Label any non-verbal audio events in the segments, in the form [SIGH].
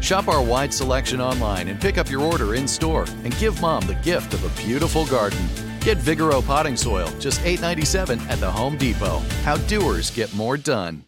Shop our wide selection online and pick up your order in store and give Mom the gift of a beautiful garden. Get Vigoro potting soil, just $8.97 at the Home Depot. How doers get more done.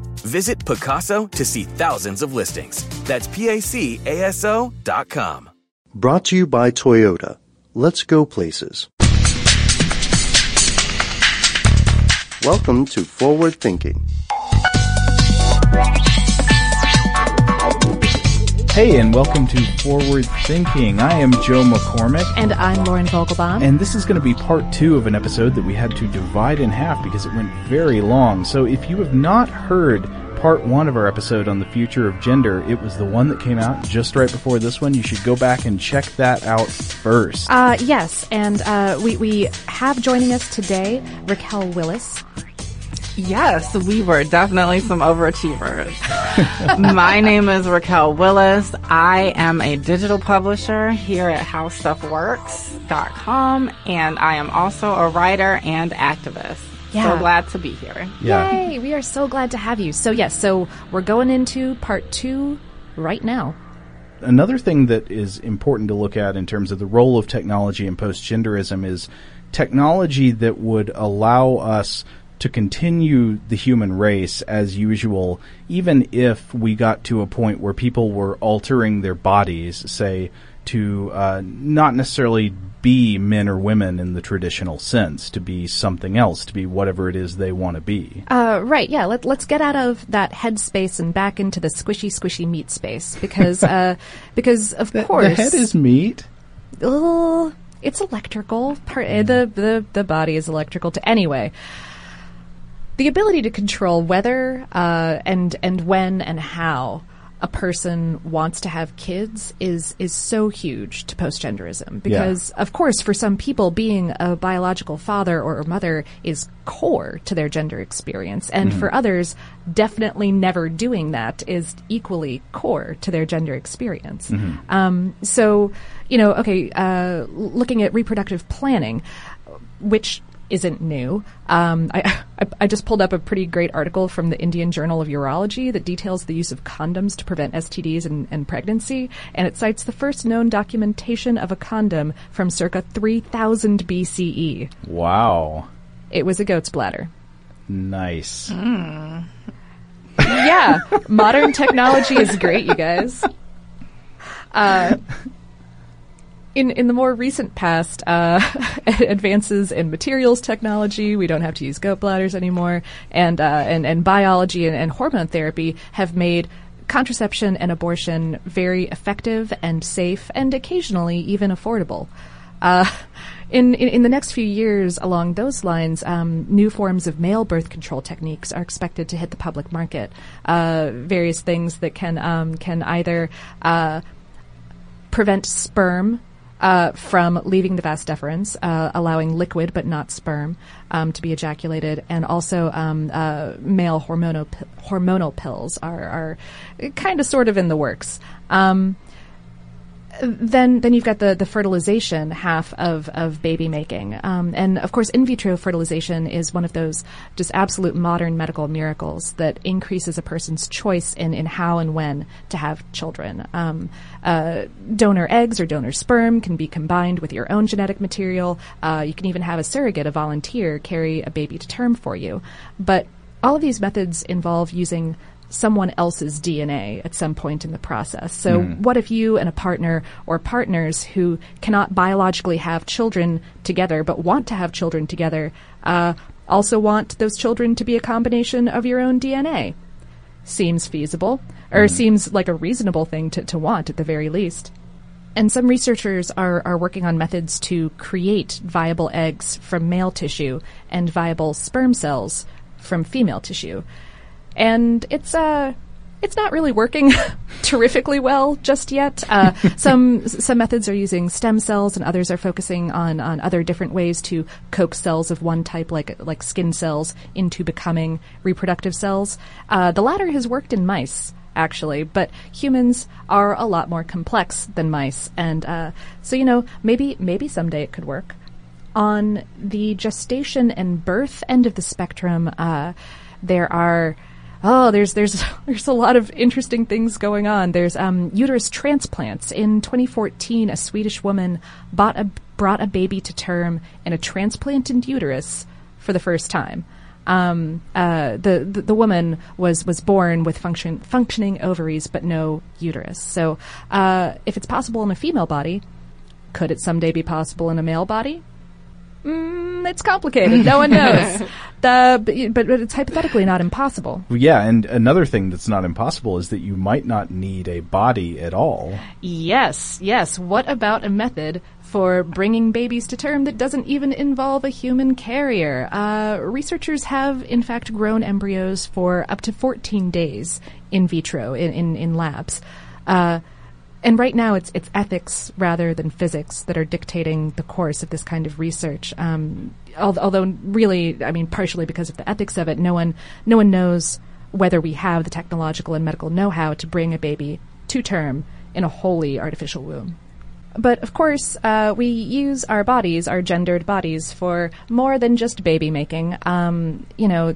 Visit Pacaso to see thousands of listings. That's P-A-C-A-S-O dot com. Brought to you by Toyota. Let's go places. Welcome to Forward Thinking. Hey, and welcome to Forward Thinking. I am Joe McCormick. And I'm Lauren Vogelbaum. And this is going to be part two of an episode that we had to divide in half because it went very long. So if you have not heard part one of our episode on the future of gender, it was the one that came out just right before this one. You should go back and check that out first. Uh, yes, and uh, we, we have joining us today Raquel Willis. Yes, we were definitely some overachievers. [LAUGHS] My name is Raquel Willis. I am a digital publisher here at HowStuffWorks.com, and I am also a writer and activist. Yeah. So glad to be here. Yeah. Yay! We are so glad to have you. So yes, so we're going into part two right now. Another thing that is important to look at in terms of the role of technology in postgenderism is technology that would allow us to continue the human race as usual, even if we got to a point where people were altering their bodies, say, to uh, not necessarily be men or women in the traditional sense, to be something else, to be whatever it is they want to be. Uh, right, yeah. Let, let's get out of that head space and back into the squishy, squishy meat space because, uh, [LAUGHS] because of The- course the head is meat. Oh, it's electrical. Part, uh, the, the the body is electrical. To anyway, the ability to control whether uh, and and when and how a person wants to have kids is is so huge to postgenderism because of course for some people being a biological father or mother is core to their gender experience and Mhm. for others definitely never doing that is equally core to their gender experience Mhm. um, so you know okay uh, looking at reproductive planning which isn't new. Um, I, [LAUGHS] I, I just pulled up a pretty great article from the Indian Journal of Urology that details the use of condoms to prevent STDs and, and pregnancy, and it cites the first known documentation of a condom from circa 3000 BCE. Wow. It was a goat's bladder. Nice. yeah, modern technology is great, you guys. [LAUGHS] Uh, in in the more recent past, uh, [LAUGHS] advances in materials technology, we don't have to use goat bladders anymore, and uh, and and biology and, and hormone therapy have made contraception and abortion very effective and safe, and occasionally even affordable. Uh, in, in, in the next few years, along those lines, um, new forms of male birth control techniques are expected to hit the public market. Uh, various things that can um, can either uh, prevent sperm uh, from leaving the vas deferens, uh, allowing liquid but not sperm um, to be ejaculated, and also um, uh, male hormonal p- hormonal pills are, are kind of sort of in the works. Um, then then you've got the, the fertilization half of, of baby making. Um, and of course, in vitro fertilization is one of those just absolute modern medical miracles that increases a person's choice in, in how and when to have children. Um, uh, donor eggs or donor sperm can be combined with your own genetic material. Uh, you can even have a surrogate, a volunteer, carry a baby to term for you. But all of these methods involve using someone else's DNA at some point in the process. So, Mm. what if you and a partner or partners who cannot biologically have children together but want to have children together uh, also want those children to be a combination of your own DNA? Seems feasible, or seems like a reasonable thing to, to want at the very least. And some researchers are, are working on methods to create viable eggs from male tissue and viable sperm cells from female tissue. And it's uh it's not really working [LAUGHS] terrifically well just yet. Uh, [LAUGHS] some some methods are using stem cells, and others are focusing on on other different ways to coax cells of one type, like like skin cells, into becoming reproductive cells. Uh, the latter has worked in mice actually, but humans are a lot more complex than mice, and uh, so you know maybe maybe someday it could work. On the gestation and birth end of the spectrum, uh, there are oh, there's there's [LAUGHS] there's a lot of interesting things going on. There's um, uterus transplants. In 2014, a Swedish woman bought a brought a baby to term in a transplanted uterus for the first time. Um, uh, the, the the woman was was born with function functioning ovaries but no uterus. So, uh, if it's possible in a female body, could it someday be possible in a male body? Mm, it's complicated. No one knows. [LAUGHS] the, but, but it's hypothetically not impossible. Yeah, and another thing that's not impossible is that you might not need a body at all. Yes, yes. What about a method for bringing babies to term that doesn't even involve a human carrier? Uh, researchers have, in fact, grown embryos for up to 14 days in vitro in, in, in labs. Uh, and right now, it's it's ethics rather than physics that are dictating the course of this kind of research. Um, al- although, really, I mean, partially because of the ethics of it, no one no one knows whether we have the technological and medical know-how to bring a baby to term in a wholly artificial womb. But of course, uh, we use our bodies, our gendered bodies, for more than just baby making. Um, you know,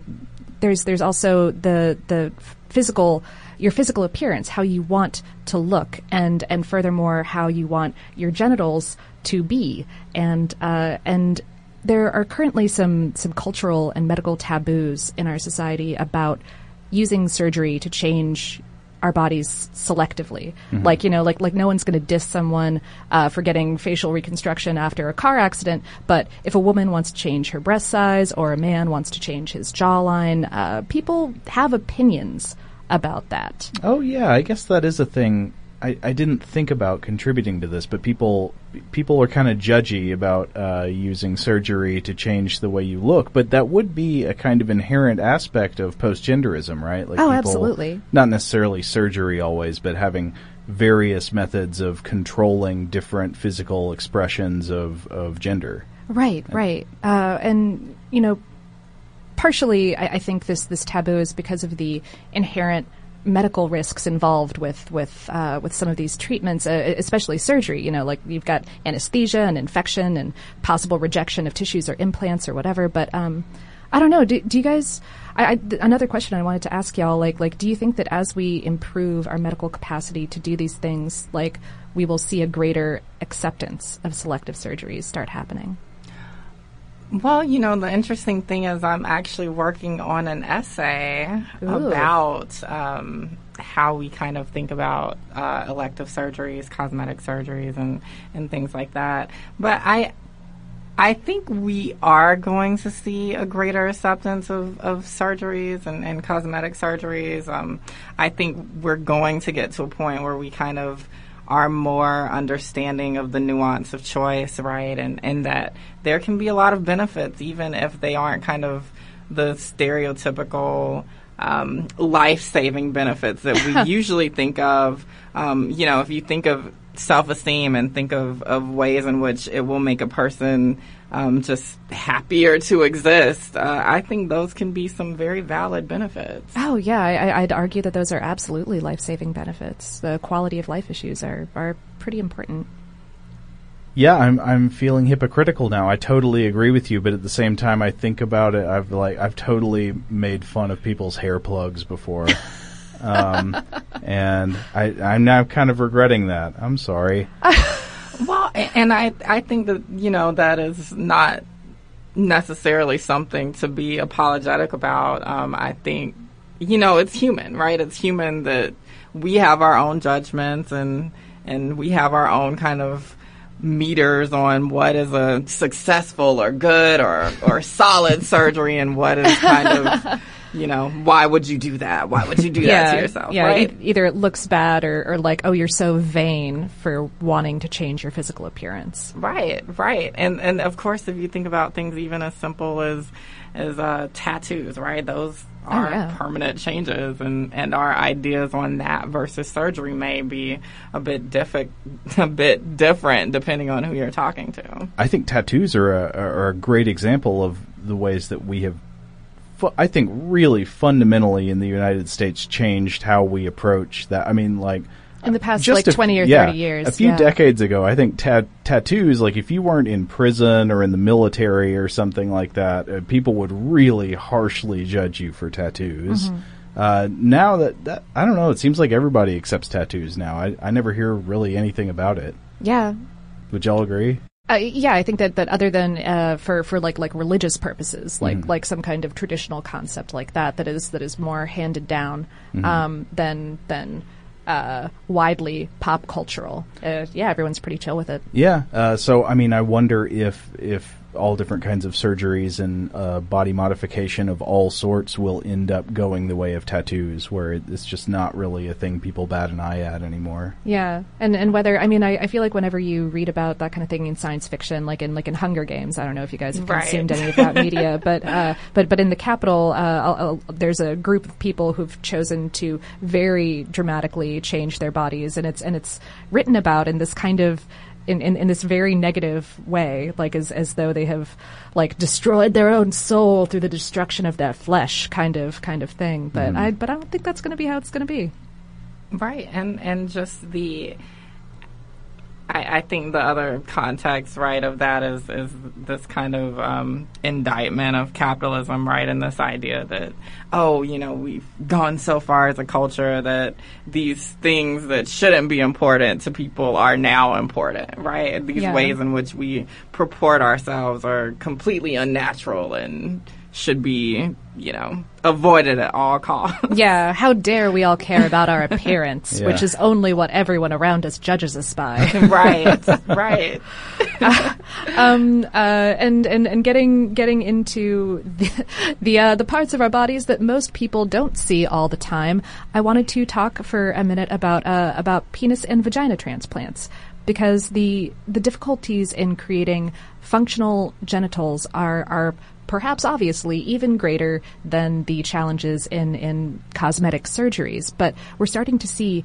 there's there's also the the physical your physical appearance, how you want to look, and and furthermore how you want your genitals to be, and uh, and there are currently some some cultural and medical taboos in our society about using surgery to change our bodies selectively. Mhm. Like you know, like like no one's going to diss someone uh, for getting facial reconstruction after a car accident, but if a woman wants to change her breast size or a man wants to change his jawline, uh, people have opinions about that. Oh yeah, I guess that is a thing. I, I didn't think about contributing to this, but people people are kind of judgy about uh, using surgery to change the way you look. But that would be a kind of inherent aspect of postgenderism, right? Like Oh, people- absolutely. Not necessarily surgery always, but having various methods of controlling different physical expressions of, of gender. Right, right. Uh, and, you know, partially I, I think this, this taboo is because of the inherent medical risks involved with with uh, with some of these treatments, uh, especially surgery. You know, like you've got anesthesia and infection and possible rejection of tissues or implants or whatever. But um, I don't know. Do, do you guys? I, I, th- another question I wanted to ask y'all, like, like, do you think that as we improve our medical capacity to do these things, like, we will see a greater acceptance of selective surgeries start happening? Well, you know, the interesting thing is I'm actually working on an essay Ooh. about um, how we kind of think about uh, elective surgeries, cosmetic surgeries, and, and things like that. But I, I think we are going to see a greater acceptance of, of surgeries and, and cosmetic surgeries. Um, I think we're going to get to a point where we kind of are more understanding of the nuance of choice, right? And, and that there can be a lot of benefits, even if they aren't kind of the stereotypical um, life saving benefits that we [LAUGHS] usually think of. Um, you know, if you think of self esteem and think of, of ways in which it will make a person um, just happier to exist, uh, I think those can be some very valid benefits. Oh yeah, I, I'd argue that those are absolutely life saving benefits. The quality of life issues are are pretty important. Yeah, I'm I'm feeling hypocritical now. I totally agree with you, but at the same time, I think about it. I've like I've totally made fun of people's hair plugs before, [LAUGHS] um, and I I'm now kind of regretting that. I'm sorry. [LAUGHS] Well, and I I think that you know that is not necessarily something to be apologetic about. Um, I think you know it's human, right? It's human that we have our own judgments and and we have our own kind of meters on what is a successful or good or or solid [LAUGHS] surgery and what is kind of you know why would you do that? Why would you do that to yourself? Yeah, right? e- either it looks bad or, or like, oh, you're so vain for wanting to change your physical appearance. Right, right, and and of course, if you think about things even as simple as as uh, tattoos, right? Those are yeah. permanent changes, and and our ideas on that versus surgery may be a bit diffi- [LAUGHS] a bit different depending on who you're talking to. I think tattoos are a, are a great example of the ways that we have, fu- I think, really fundamentally in the United States changed how we approach that. I mean, like In the past, just like, a f- 20 or yeah, 30 years. A few yeah. decades ago, I think ta- tattoos, like if you weren't in prison or in the military or something like that, uh, people would really harshly judge you for tattoos. Mm-hmm. Uh, now that, that I don't know, it seems like everybody accepts tattoos now. I, I never hear really anything about it. Yeah. Would y'all agree? Uh, yeah, I think that, that other than uh, for for like like religious purposes, like Mm-hmm. like some kind of traditional concept like that, that is that is more handed down Mm-hmm. um, than than uh, widely pop cultural. Uh, yeah, everyone's pretty chill with it. Yeah. Uh, so I mean, I wonder if if all different kinds of surgeries and uh, body modification of all sorts will end up going the way of tattoos, where it's just not really a thing people bat an eye at anymore. Yeah, and and whether I mean I, I feel like whenever you read about that kind of thing in science fiction, like in like in Hunger Games, I don't know if you guys have Right. consumed any of that media, [LAUGHS] but uh, but but in the Capitol, uh, I'll, I'll, there's a group of people who've chosen to very dramatically change their bodies, and it's and it's written about in this kind of. In, in, in this very negative way, like as as though they have like destroyed their own soul through the destruction of their flesh, kind of kind of thing. But mm-hmm. I but I don't think that's going to be how it's going to be. Right, and and just the, I, I think the other context, right, of that is is this kind of um, indictment of capitalism, right, and this idea that oh, you know, we've gone so far as a culture that these things that shouldn't be important to people are now important, right? These Yeah. ways in which we purport ourselves are completely unnatural and should be, you know, avoided at all costs. [LAUGHS] Yeah, how dare we all care about our appearance, [LAUGHS] Yeah. which is only what everyone around us judges us [LAUGHS] by. right, right. um, uh, and, and and getting getting into the the, uh, the parts of our bodies that most people don't see all the time. I wanted to talk for a minute about uh, about penis and vagina transplants because the the difficulties in creating functional genitals are are perhaps obviously even greater than the challenges in in cosmetic surgeries. But we're starting to see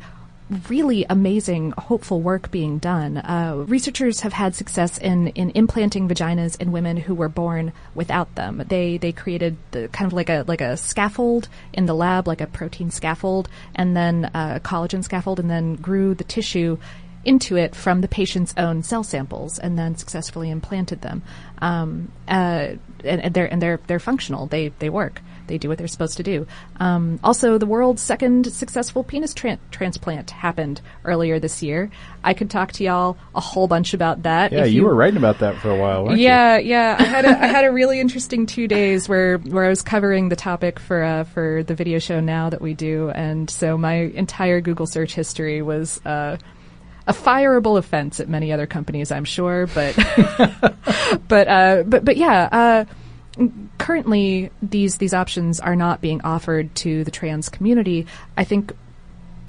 really amazing, hopeful work being done. Uh, researchers have had success in, in implanting vaginas in women who were born without them. They they created the, kind of like a like a scaffold in the lab, like a protein scaffold, and then a collagen scaffold, and then grew the tissue into it from the patient's own cell samples and then successfully implanted them. Um, uh, and, and, they're and they're they're functional. They they work. They do what they're supposed to do. Um, also, the world's second successful penis tra- transplant happened earlier this year. I could talk to y'all a whole bunch about that. Yeah, you, you, were writing about that for a while, weren't yeah, you? Yeah, I had a, I had a really interesting two days where where I was covering the topic for uh, for the video show now that we do, and so my entire Google search history was. Uh, a fireable offense at many other companies, I'm sure, but [LAUGHS] but uh, but but yeah. Uh, currently, these these options are not being offered to the trans community. I think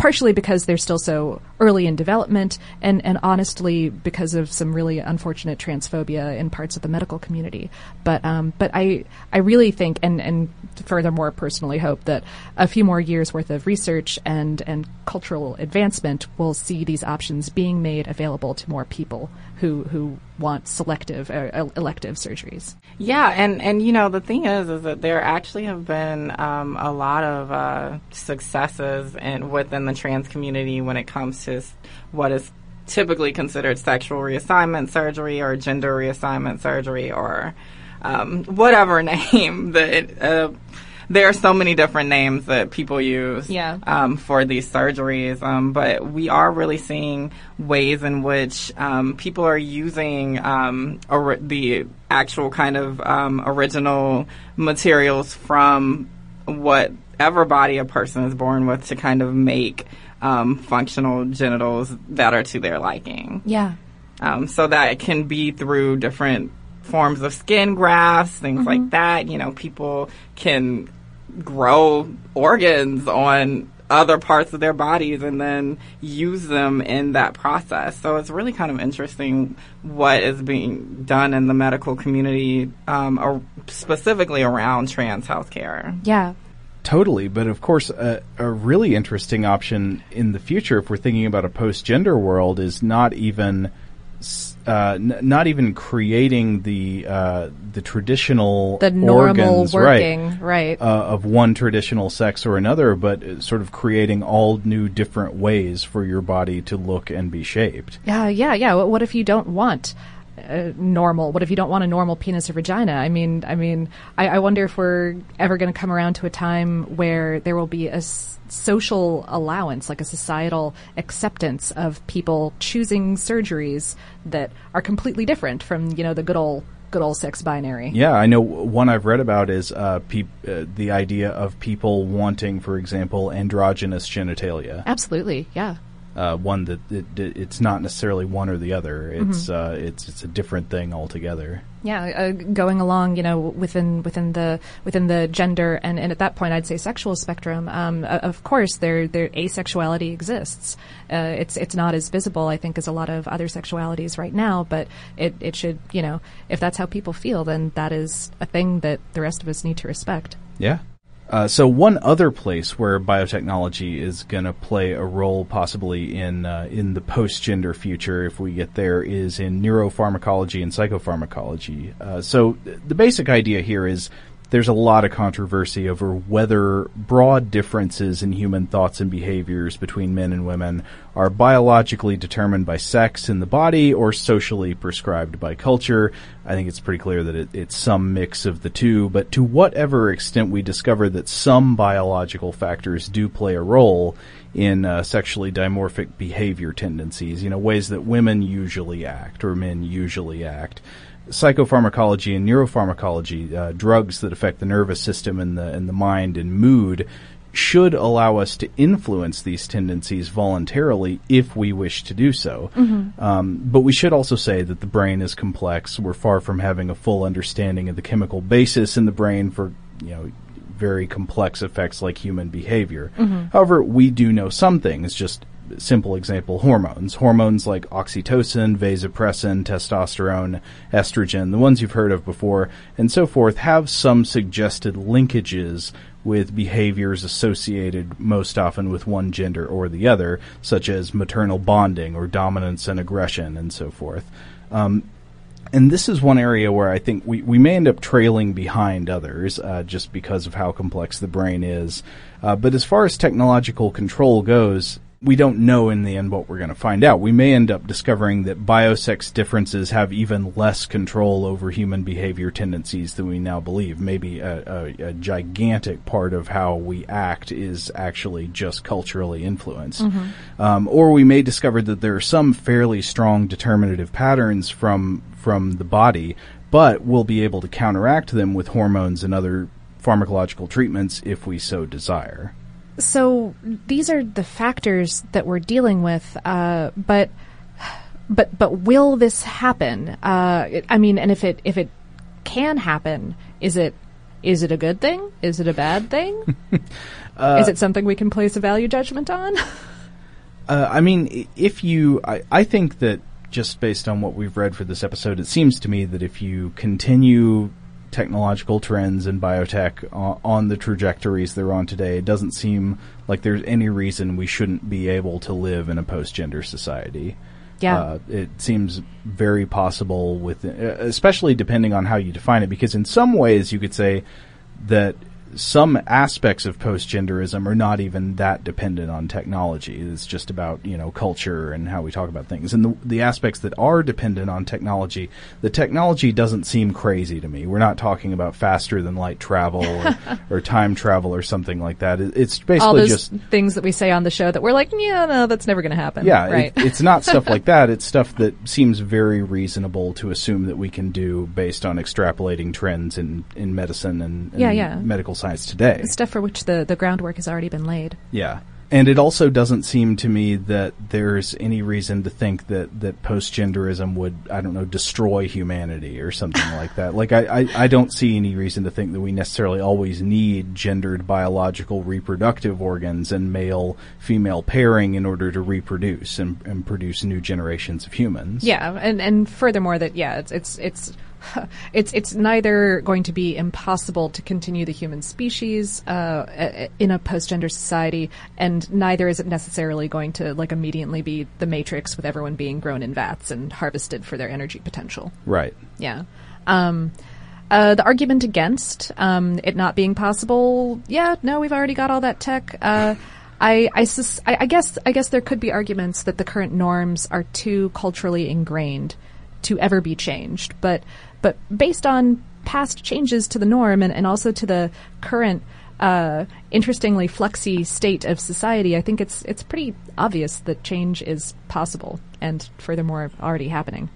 partially because they're still so early in development, and, and honestly because of some really unfortunate transphobia in parts of the medical community. But um, but I I really think, and and furthermore, personally hope that a few more years worth of research and and cultural advancement will see these options being made available to more people who who want selective uh, elective surgeries. Yeah, and and you know the thing is is that there actually have been um, a lot of uh, successes in within the trans community when it comes to what is typically considered sexual reassignment surgery or gender reassignment surgery or um, whatever [LAUGHS] name that. Uh, there are so many different names that people use yeah. um, for these surgeries, um, but we are really seeing ways in which um, people are using um, or- the actual kind of um, original materials from whatever body a person is born with to kind of make um, functional genitals that are to their liking. Yeah. so that it can be through different forms of skin grafts, things mm-hmm. like that. You know, people can grow organs on other parts of their bodies and then use them in that process. So it's really kind of interesting what is being done in the medical community, um, specifically around trans healthcare. Yeah. Totally, but of course, a, a really interesting option in the future, if we're thinking about a post gender world, is not even uh, n- not even creating the uh, the traditional the normal organs, working right, right. Uh, of one traditional sex or another, but sort of creating all new different ways for your body to look and be shaped. Yeah, yeah, yeah. What, what if you don't want? Uh, normal? What if you don't want a normal penis or vagina? I mean, I mean, I, I wonder if we're ever going to come around to a time where there will be a s- social allowance, like a societal acceptance of people choosing surgeries that are completely different from you know the good old good old sex binary. Yeah, I know one I've read about is uh, pe- uh, the idea of people wanting, for example, androgynous genitalia. Absolutely, yeah uh, one that it, it's not necessarily one or the other. Mm-hmm. It's mm-hmm. uh, it's it's a different thing altogether. Yeah, uh, going along, you know, within within the within the gender and, and at that point, I'd say sexual spectrum. Um, of course, there there asexuality exists. Uh, it's it's not as visible, I think, as a lot of other sexualities right now. But it it should, you know, if that's how people feel, then that is a thing that the rest of us need to respect. Yeah, uh, so one other place where biotechnology is going to play a role, possibly in uh, in the post-gender future, if we get there, is in neuropharmacology and psychopharmacology. Uh, so the basic idea here is there's a lot of controversy over whether broad differences in human thoughts and behaviors between men and women are biologically determined by sex in the body or socially prescribed by culture. I think it's pretty clear that it, it's some mix of the two, but to whatever extent we discover that some biological factors do play a role in uh, sexually dimorphic behavior tendencies, you know, ways that women usually act or men usually act psychopharmacology and neuropharmacology, uh, drugs that affect the nervous system and the and the mind and mood, should allow us to influence these tendencies voluntarily if we wish to do so. Mm-hmm. Um, but we should also say that the brain is complex. We're far from having a full understanding of the chemical basis in the brain for you know very complex effects like human behavior. Mm-hmm. However, we do know some things just simple example, hormones. Hormones like oxytocin, vasopressin, testosterone, estrogen, the ones you've heard of before, and so forth, have some suggested linkages with behaviors associated most often with one gender or the other, such as maternal bonding or dominance and aggression and so forth. Um, and this is one area where I think we, we may end up trailing behind others uh, just because of how complex the brain is. Uh, but as far as technological control goes, we don't know in the end what we're going to find out. We may end up discovering that biosex differences have even less control over human behavior tendencies than we now believe. Maybe a, a, a gigantic part of how we act is actually just culturally influenced. Mm-hmm. Um, or we may discover that there are some fairly strong determinative patterns from from the body, but we'll be able to counteract them with hormones and other pharmacological treatments if we so desire. So these are the factors that we're dealing with, uh, but but but will this happen? Uh, it, I mean, and if it if it can happen, is it is it a good thing? Is it a bad thing? [LAUGHS] uh, is it something we can place a value judgment on? [LAUGHS] Uh, I mean, if you, I, I think that just based on what we've read for this episode, it seems to me that if you continue technological trends in biotech on, on the trajectories they're on today, it doesn't seem like there's any reason we shouldn't be able to live in a post-gender society. Yeah, uh, it seems very possible with, uh, especially depending on how you define it, because in some ways you could say that some aspects of post-genderism are not even that dependent on technology. It's just about you know culture and how we talk about things. And the the aspects that are dependent on technology, the technology doesn't seem crazy to me. We're not talking about faster than light travel or, [LAUGHS] or time travel or something like that. It's basically just things that we say on the show that we're like, yeah, no, that's never going to happen. yeah. right. It, it's not stuff [LAUGHS] like that. It's stuff that seems very reasonable to assume that we can do based on extrapolating trends in in medicine and, and Yeah, yeah. medical science today. Stuff for which the, the groundwork has already been laid. Yeah. And it also doesn't seem to me that there's any reason to think that, that post-genderism would, I don't know, destroy humanity or something [LAUGHS] like that. Like, I, I, I don't see any reason to think that we necessarily always need gendered biological reproductive organs and male-female pairing in order to reproduce and, and produce new generations of humans. Yeah, and and furthermore that yeah, it's it's it's [LAUGHS] it's it's neither going to be impossible to continue the human species uh, in a post-gender society, and neither is it necessarily going to like immediately be the Matrix with everyone being grown in vats and harvested for their energy potential. Right. Yeah. Um, uh, the argument against um, it not being possible, yeah, no, we've already got all that tech. Uh, I, I, sus- I, I guess I guess there could be arguments that the current norms are too culturally ingrained to ever be changed, but but based on past changes to the norm and, and also to the current uh, interestingly flexy state of society, I think it's it's pretty obvious that change is possible and furthermore already happening.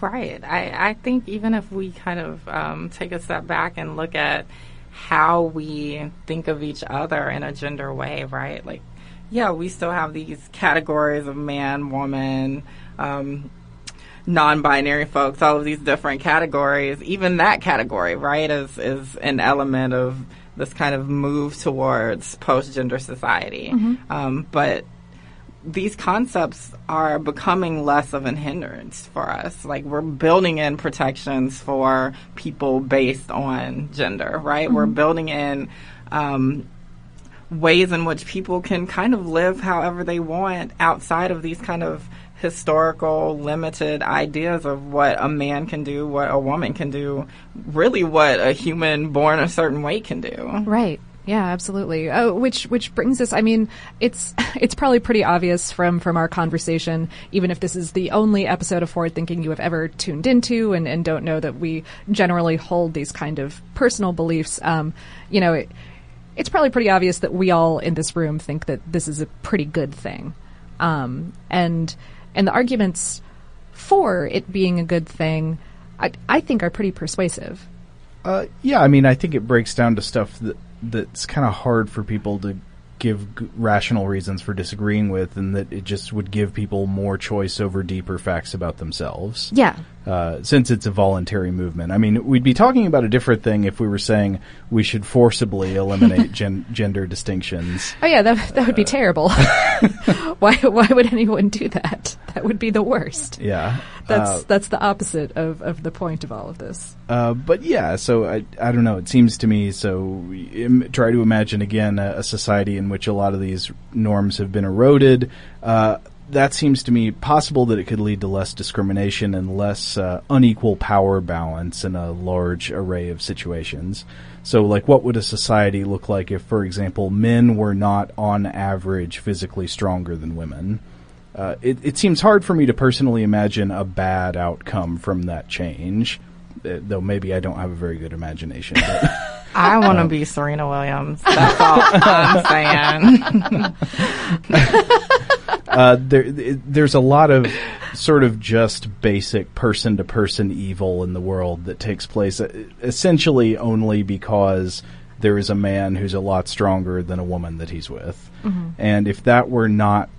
Right. I, I think even if we kind of um, take a step back and look at how we think of each other in a gender way, right? Like, yeah, we still have these categories of man, woman, um, non-binary folks, all of these different categories. Even that category, right, is is an element of this kind of move towards post-gender society. Um, but these concepts are becoming less of an hindrance for us. Like we're building in protections for people based on gender, right? We're building in um, ways in which people can kind of live however they want outside of these kind of historical limited ideas of what a man can do, what a woman can do, really what a human born a certain way can do. Right. Yeah, absolutely. Oh, which which brings us. I mean, it's [LAUGHS] it's probably pretty obvious from from our conversation, even if this is the only episode of Forward Thinking you have ever tuned into, and and don't know that we generally hold these kind of personal beliefs. Um, you know, it, it's probably pretty obvious that we all in this room think that this is a pretty good thing, um, and and the arguments for it being a good thing, I I think are pretty persuasive. Uh, yeah, I mean, I think it breaks down to stuff that that's kind of hard for people to give g- rational reasons for disagreeing with, and that it just would give people more choice over deeper facts about themselves. Yeah. Uh, since it's a voluntary movement. I mean, we'd be talking about a different thing if we were saying we should forcibly [LAUGHS] eliminate gen- gender distinctions. Oh yeah, that that would be terrible. [LAUGHS] [LAUGHS] why why would anyone do that? That would be the worst. Yeah. That's Uh, that's the opposite of, of the point of all of this. Uh, but yeah, so I, I don't know. It seems to me so. Im- try to imagine again a, a society in which a lot of these norms have been eroded. Uh, that seems to me possible that it could lead to less discrimination and less uh, unequal power balance in a large array of situations. So, like, what would a society look like if, for example, men were not on average physically stronger than women? Uh, it, it seems hard for me to personally imagine a bad outcome from that change, uh, though maybe I don't have a very good imagination. [LAUGHS] I [LAUGHS] want to be Serena Williams. That's all I'm saying. [LAUGHS] uh, there, there's a lot of sort of just basic person to person evil in the world that takes place uh, essentially only because there is a man who's a lot stronger than a woman that he's with. And if that were not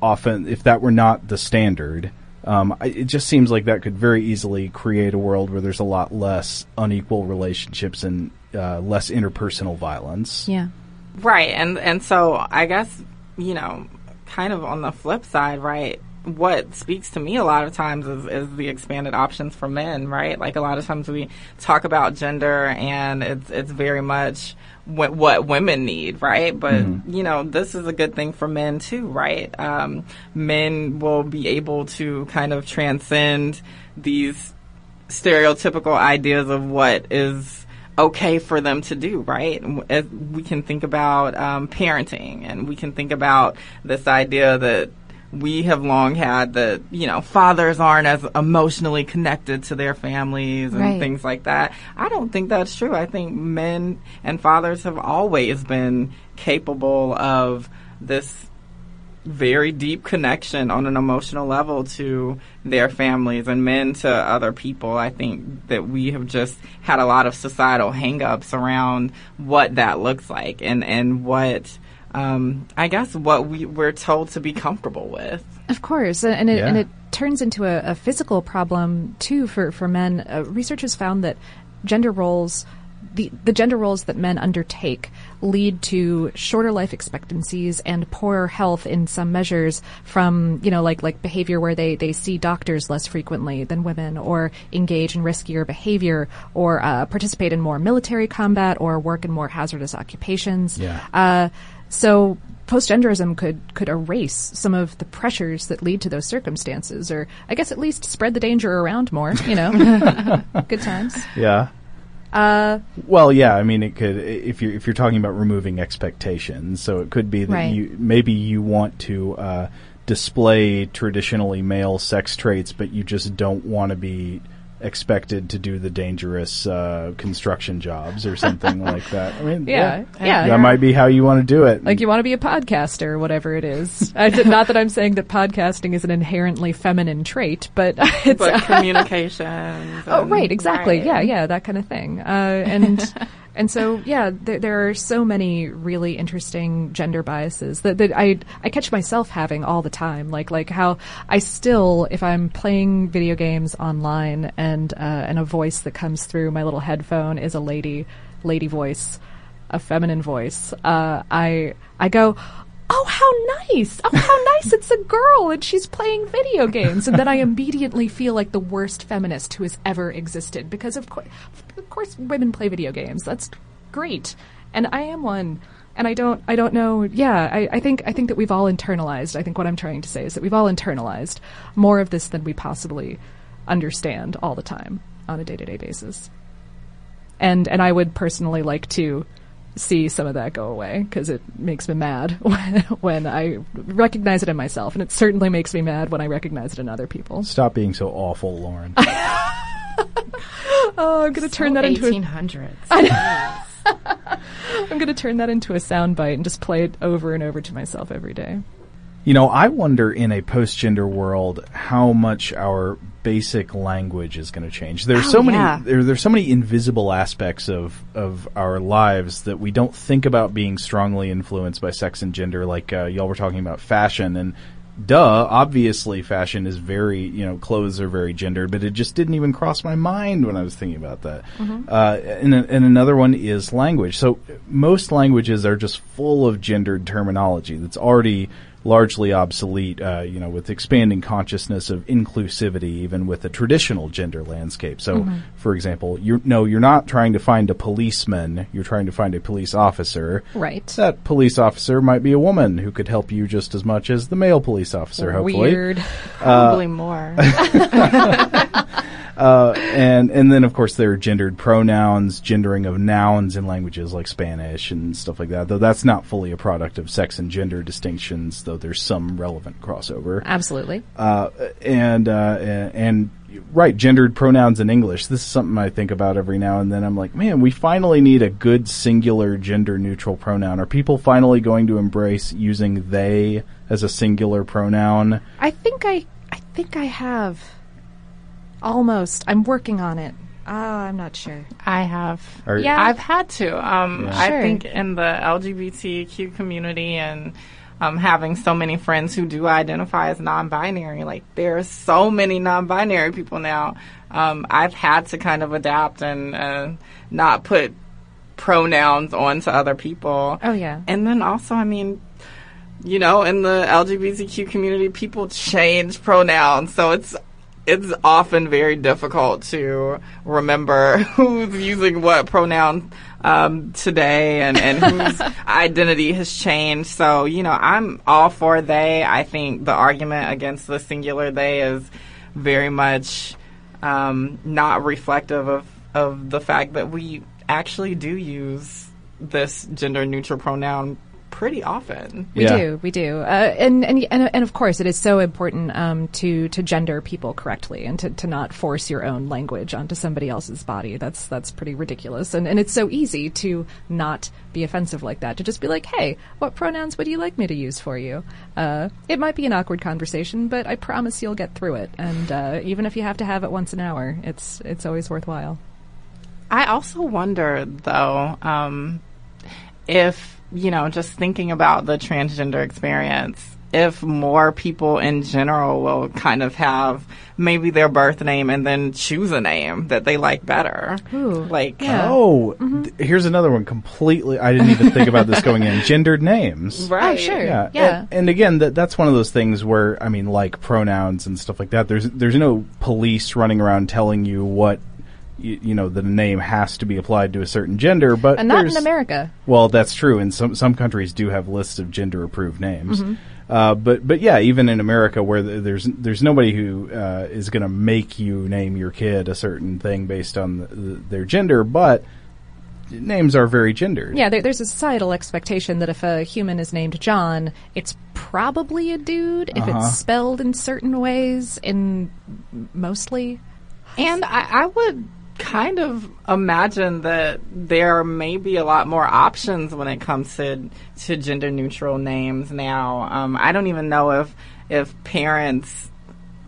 often, if that were not the standard, um, I, it just seems like that could very easily create a world where there's a lot less unequal relationships and uh, less interpersonal violence. Yeah. Right, and and so I guess you know, kind of on the flip side, right? What speaks to me a lot of times is, is the expanded options for men, right? Like a lot of times we talk about gender, and it's it's very much what, what women need, right? But you know, this is a good thing for men too, right? Um, men will be able to kind of transcend these stereotypical ideas of what is okay for them to do, right? As we can think about um, parenting, and we can think about this idea that we have long had that you know fathers aren't as emotionally connected to their families and Right. things like that. I don't think that's true. I think men and fathers have always been capable of this very deep connection on an emotional level to their families and men to other people. I think that we have just had a lot of societal hangups around what that looks like and, and what, um, I guess, what we, we're told to be comfortable with. Of course, and it, and it turns into a, a physical problem too for for men. Uh, researchers found that gender roles, the the gender roles that men undertake, lead to shorter life expectancies and poorer health in some measures. From you know like like behavior where they they see doctors less frequently than women, or engage in riskier behavior, or uh, participate in more military combat, or work in more hazardous occupations. Yeah. Uh, so postgenderism could could erase some of the pressures that lead to those circumstances, or I guess at least spread the danger around more. You know, [LAUGHS] good times. Yeah. Uh, Well, yeah. I mean, it could if you're if you're talking about removing expectations. So it could be that Right. you maybe you want to uh, display traditionally male sex traits, but you just don't want to be expected to do the dangerous uh, construction jobs or something [LAUGHS] like that. I mean, yeah, yeah. that might be how you want to do it. like you want to be a podcaster or whatever it is. [LAUGHS] I, not that I'm saying that podcasting is an inherently feminine trait, but [LAUGHS] it's But communications. Oh, right, exactly. right. Yeah, yeah, that kind of thing. Uh, and and so yeah, there, there are so many really interesting gender biases that, that I I catch myself having all the time. Like like how I still, if I'm playing video games online and uh, and a voice that comes through my little headphone is a lady lady voice, a feminine voice. Uh, I I go. Oh, how nice! Oh, how [LAUGHS] nice! It's a girl and she's playing video games. And then I immediately feel like the worst feminist who has ever existed because, of course, of course, women play video games. That's great, and I am one. And I don't, I don't know. Yeah, I, I think, I think that we've all internalized. I think what I'm trying to say is that we've all internalized more of this than we possibly understand all the time on a day-to-day basis. And and I would personally like to see some of that go away because it makes me mad when, [LAUGHS] when I recognize it in myself, and it certainly makes me mad when I recognize it in other people. Stop being so awful, Lauren. [LAUGHS] Oh, I'm gonna turn that into a, 1800s. [LAUGHS] I'm gonna turn that into a soundbite and just play it over and over to myself every day. You know, I wonder in a post-gender world how much our basic language is going to change. There's Oh, so many yeah. there, there's so many invisible aspects of of our lives that we don't think about being strongly influenced by sex and gender. Like uh, y'all were talking about fashion and. Duh, obviously fashion is very, you know, clothes are very gendered, but it just didn't even cross my mind when I was thinking about that. Uh, and, and another one is language. So most languages are just full of gendered terminology that's already largely obsolete, uh, you know, with expanding consciousness of inclusivity, even with the traditional gender landscape. So, for example, you no, you're not trying to find a policeman, you're trying to find a police officer. Right. That police officer might be a woman who could help you just as much as the male police officer, hopefully. Weird. Probably more. [LAUGHS] [LAUGHS] Uh, and and then of course there are gendered pronouns, gendering of nouns in languages like Spanish and stuff like that. Though that's not fully a product of sex and gender distinctions, though there's some relevant crossover. Absolutely. Uh, and uh, and, and right, gendered pronouns in English. This is something I think about every now and then. I'm like, man, we finally need a good singular gender neutral pronoun. Are people finally going to embrace using they as a singular pronoun? I think I I think I have. Almost. I'm working on it. Oh, I'm not sure. I have. Are- Yeah. I've had to. Um, Yeah. I Sure. think in the LGBTQ community and um, having so many friends who do identify as non-binary, like there are so many non-binary people now. Um, I've had to kind of adapt and uh, not put pronouns onto other people. Oh yeah. And then also, I mean, you know, in the LGBTQ community, people change pronouns, so it's it's often very difficult to remember [LAUGHS] who's using what pronoun um, today and, and whose [LAUGHS] identity has changed. So, you know, I'm all for they. I think the argument against the singular they is very much um, not reflective of, of the fact that we actually do use this gender neutral pronoun pretty often. We Yeah. do, we do, uh, and, and and and of course, it is so important um, to to gender people correctly and to, to not force your own language onto somebody else's body. That's that's pretty ridiculous, and and it's so easy to not be offensive like that. To just be like, hey, what pronouns would you like me to use for you? Uh, it might be an awkward conversation, but I promise you'll get through it. And uh, even if you have to have it once an hour, it's it's always worthwhile. I also wonder, though, um, if, you know, just thinking about the transgender experience, if more people in general will kind of have maybe their birth name and then choose a name that they like better. Ooh, Like, yeah. Oh, th- mm-hmm. here's another one completely. I didn't even think about this going in. [LAUGHS] Gendered names. right. Oh, sure. Yeah, Yeah. And, and again, that that's one of those things where I mean, like pronouns and stuff like that. There's there's no police running around telling you what you, you know the name has to be applied to a certain gender, but And not in America. Well, that's true, and some some countries do have lists of gender approved names. Mm-hmm. Uh, but but yeah, even in America, where th- there's there's nobody who uh, is going to make you name your kid a certain thing based on the, the, their gender, but names are very gendered. Yeah, there, there's a societal expectation that if a human is named John, it's probably a dude if Uh-huh. it's spelled in certain ways. In mostly, And I, I would kind of imagine that there may be a lot more options when it comes to to gender neutral names now. Um, I don't even know if if parents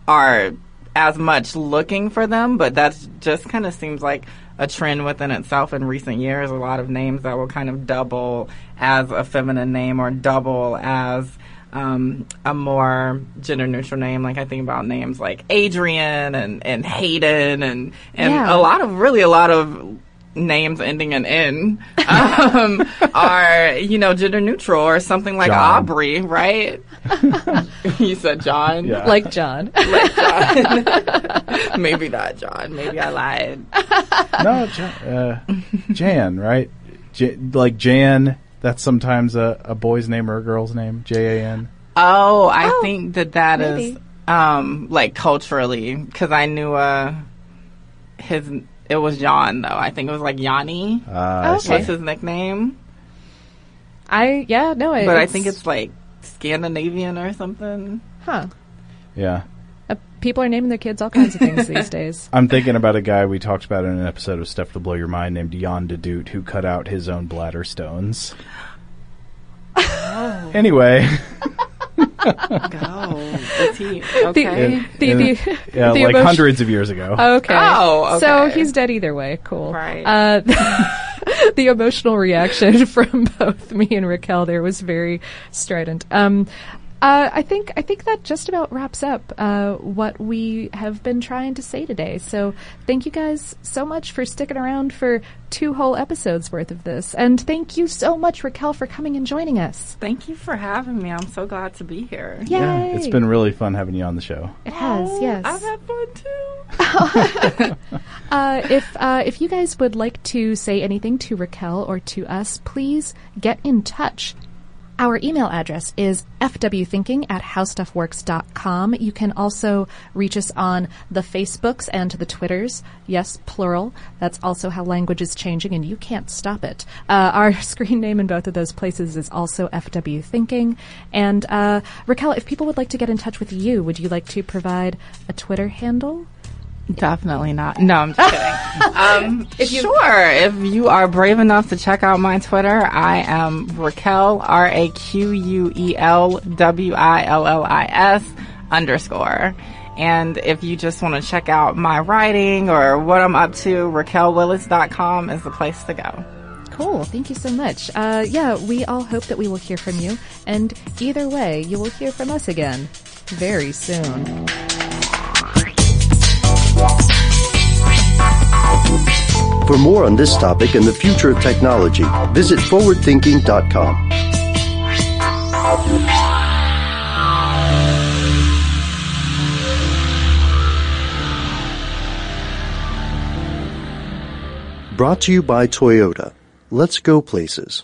are as much looking for them, but that just kind of seems like a trend within itself in recent years. A lot of names that will kind of double as a feminine name or double as um, a more gender neutral name. Like I think about names like Adrian and, and Hayden and and Yeah. a lot of really a lot of names ending in N [LAUGHS] um, are you know gender neutral or something like John. Aubrey, right? [LAUGHS] you said John. Yeah. like John. [LAUGHS] Maybe not John. Maybe I lied. no, John, uh, Jan, right? J- like Jan. That's sometimes a, a boy's name or a girl's name. J A N. Oh, I Oh, think that that is maybe. um like culturally because I knew uh his it was John though. I think it was like Yanni Uh, Okay. see. was his nickname, I yeah no, it, but I think it's like Scandinavian or something. huh. Yeah. People are naming their kids all kinds of things [LAUGHS] these days. I'm thinking about a guy we talked about in an episode of Stuff to Blow Your Mind named Jan de Doot who cut out his own bladder stones. Oh. Anyway, Go. The tea. Okay. The, the, In- the, yeah, [LAUGHS] the like emotion- hundreds of years ago. Okay. Oh, So he's dead either way. Cool. Right. Uh, [LAUGHS] the emotional reaction from both me and Raquel there was very strident. Um, uh, I think I think that just about wraps up uh, what we have been trying to say today. So thank you guys so much for sticking around for two whole episodes worth of this, and thank you so much, Raquel, for coming and joining us. Thank you for having me. I'm so glad to be here. Yay! Yeah, it's been really fun having you on the show. It has, Oh, yes. I've had fun too. [LAUGHS] Uh, if uh, if you guys would like to say anything to Raquel or to us, please get in touch. Our email address is fwthinking at howstuffworks.com. You can also reach us on the Facebooks and the Twitters. Yes, plural. That's also how language is changing, and you can't stop it. Uh, our [LAUGHS] screen name in both of those places is also fwthinking. And uh, Raquel, if people would like to get in touch with you, would you like to provide a Twitter handle? Definitely not. No, I'm just kidding. [LAUGHS] um, sure, if you are brave enough to check out my Twitter, I am Raquel R A Q U E L W I L L I S underscore. And if you just want to check out my writing or what I'm up to, RaquelWillis.com is the place to go. Cool. Thank you so much. Uh, yeah, we all hope that we will hear from you. And either way, you will hear from us again very soon. For more on this topic and the future of technology, visit forwardthinking.com. Brought to you by Toyota. Let's go places.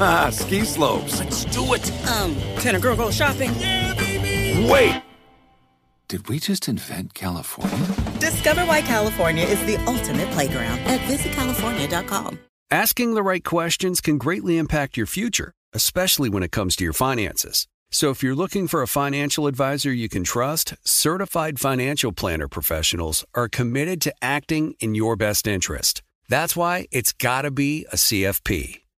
I'm in. Ah, ski slopes. Let's do it. Um, can a girl go shopping? Yeah, baby. Wait! Did we just invent California? Discover why California is the ultimate playground at visitcalifornia.com. Asking the right questions can greatly impact your future, especially when it comes to your finances. So if you're looking for a financial advisor you can trust, certified financial planner professionals are committed to acting in your best interest. That's why it's got to be a CFP.